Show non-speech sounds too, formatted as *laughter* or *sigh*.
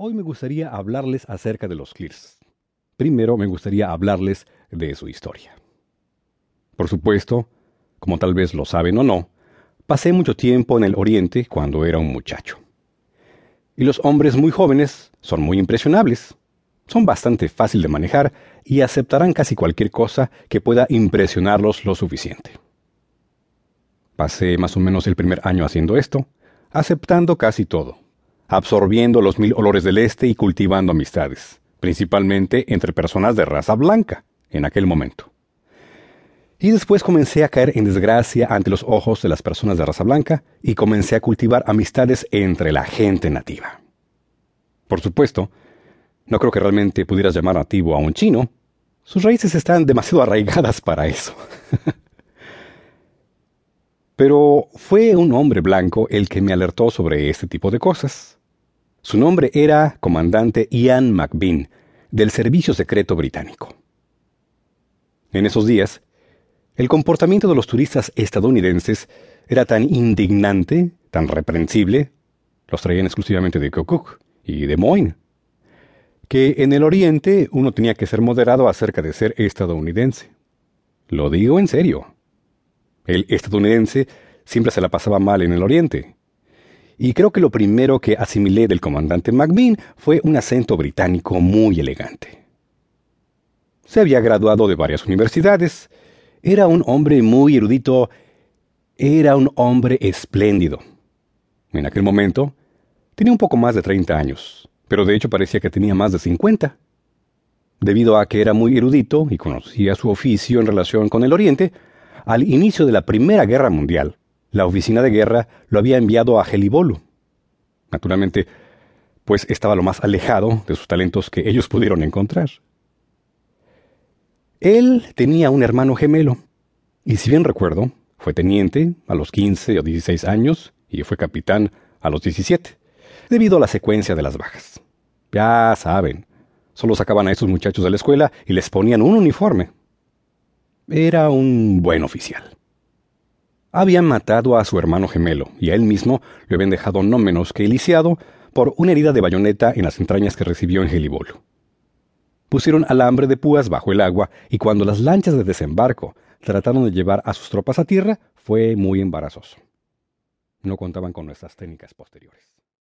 Hoy me gustaría hablarles acerca de los Clears. Primero me gustaría hablarles de su historia. Por supuesto, como tal vez lo saben o no, pasé mucho tiempo en el Oriente cuando era un muchacho. Y los hombres muy jóvenes son muy impresionables. Son bastante fácil de manejar y aceptarán casi cualquier cosa que pueda impresionarlos lo suficiente. Pasé más o menos el primer año haciendo esto, aceptando casi todo, absorbiendo los mil olores del este y cultivando amistades, principalmente entre personas de raza blanca, en aquel momento. Y después comencé a caer en desgracia ante los ojos de las personas de raza blanca y comencé a cultivar amistades entre la gente nativa. Por supuesto, no creo que realmente pudieras llamar nativo a un chino. Sus raíces están demasiado arraigadas para eso. *laughs* Pero fue un hombre blanco el que me alertó sobre este tipo de cosas. Su nombre era comandante Ian McBean, del Servicio Secreto Británico. En esos días, el comportamiento de los turistas estadounidenses era tan indignante, tan reprensible, los traían exclusivamente de Kokuk y de Moine, que en el Oriente uno tenía que ser moderado acerca de ser estadounidense. Lo digo en serio. El estadounidense siempre se la pasaba mal en el Oriente. Y creo que lo primero que asimilé del comandante McBean fue un acento británico muy elegante. Se había graduado de varias universidades, era un hombre muy erudito, era un hombre espléndido. En aquel momento tenía un poco más de 30 años, pero de hecho parecía que tenía más de 50. Debido a que era muy erudito y conocía su oficio en relación con el Oriente, al inicio de la Primera Guerra Mundial, la oficina de guerra lo había enviado a Gelibolu. Naturalmente, pues estaba lo más alejado de sus talentos que ellos pudieron encontrar. Él tenía un hermano gemelo, y si bien recuerdo, fue teniente a los 15 o 16 años y fue capitán a los 17, debido a la secuencia de las bajas. Ya saben, solo sacaban a esos muchachos de la escuela y les ponían un uniforme. Era un buen oficial. Habían matado a su hermano gemelo y a él mismo lo habían dejado no menos que eliciado por una herida de bayoneta en las entrañas que recibió en Gelibolo. Pusieron alambre de púas bajo el agua y cuando las lanchas de desembarco trataron de llevar a sus tropas a tierra fue muy embarazoso. No contaban con nuestras técnicas posteriores.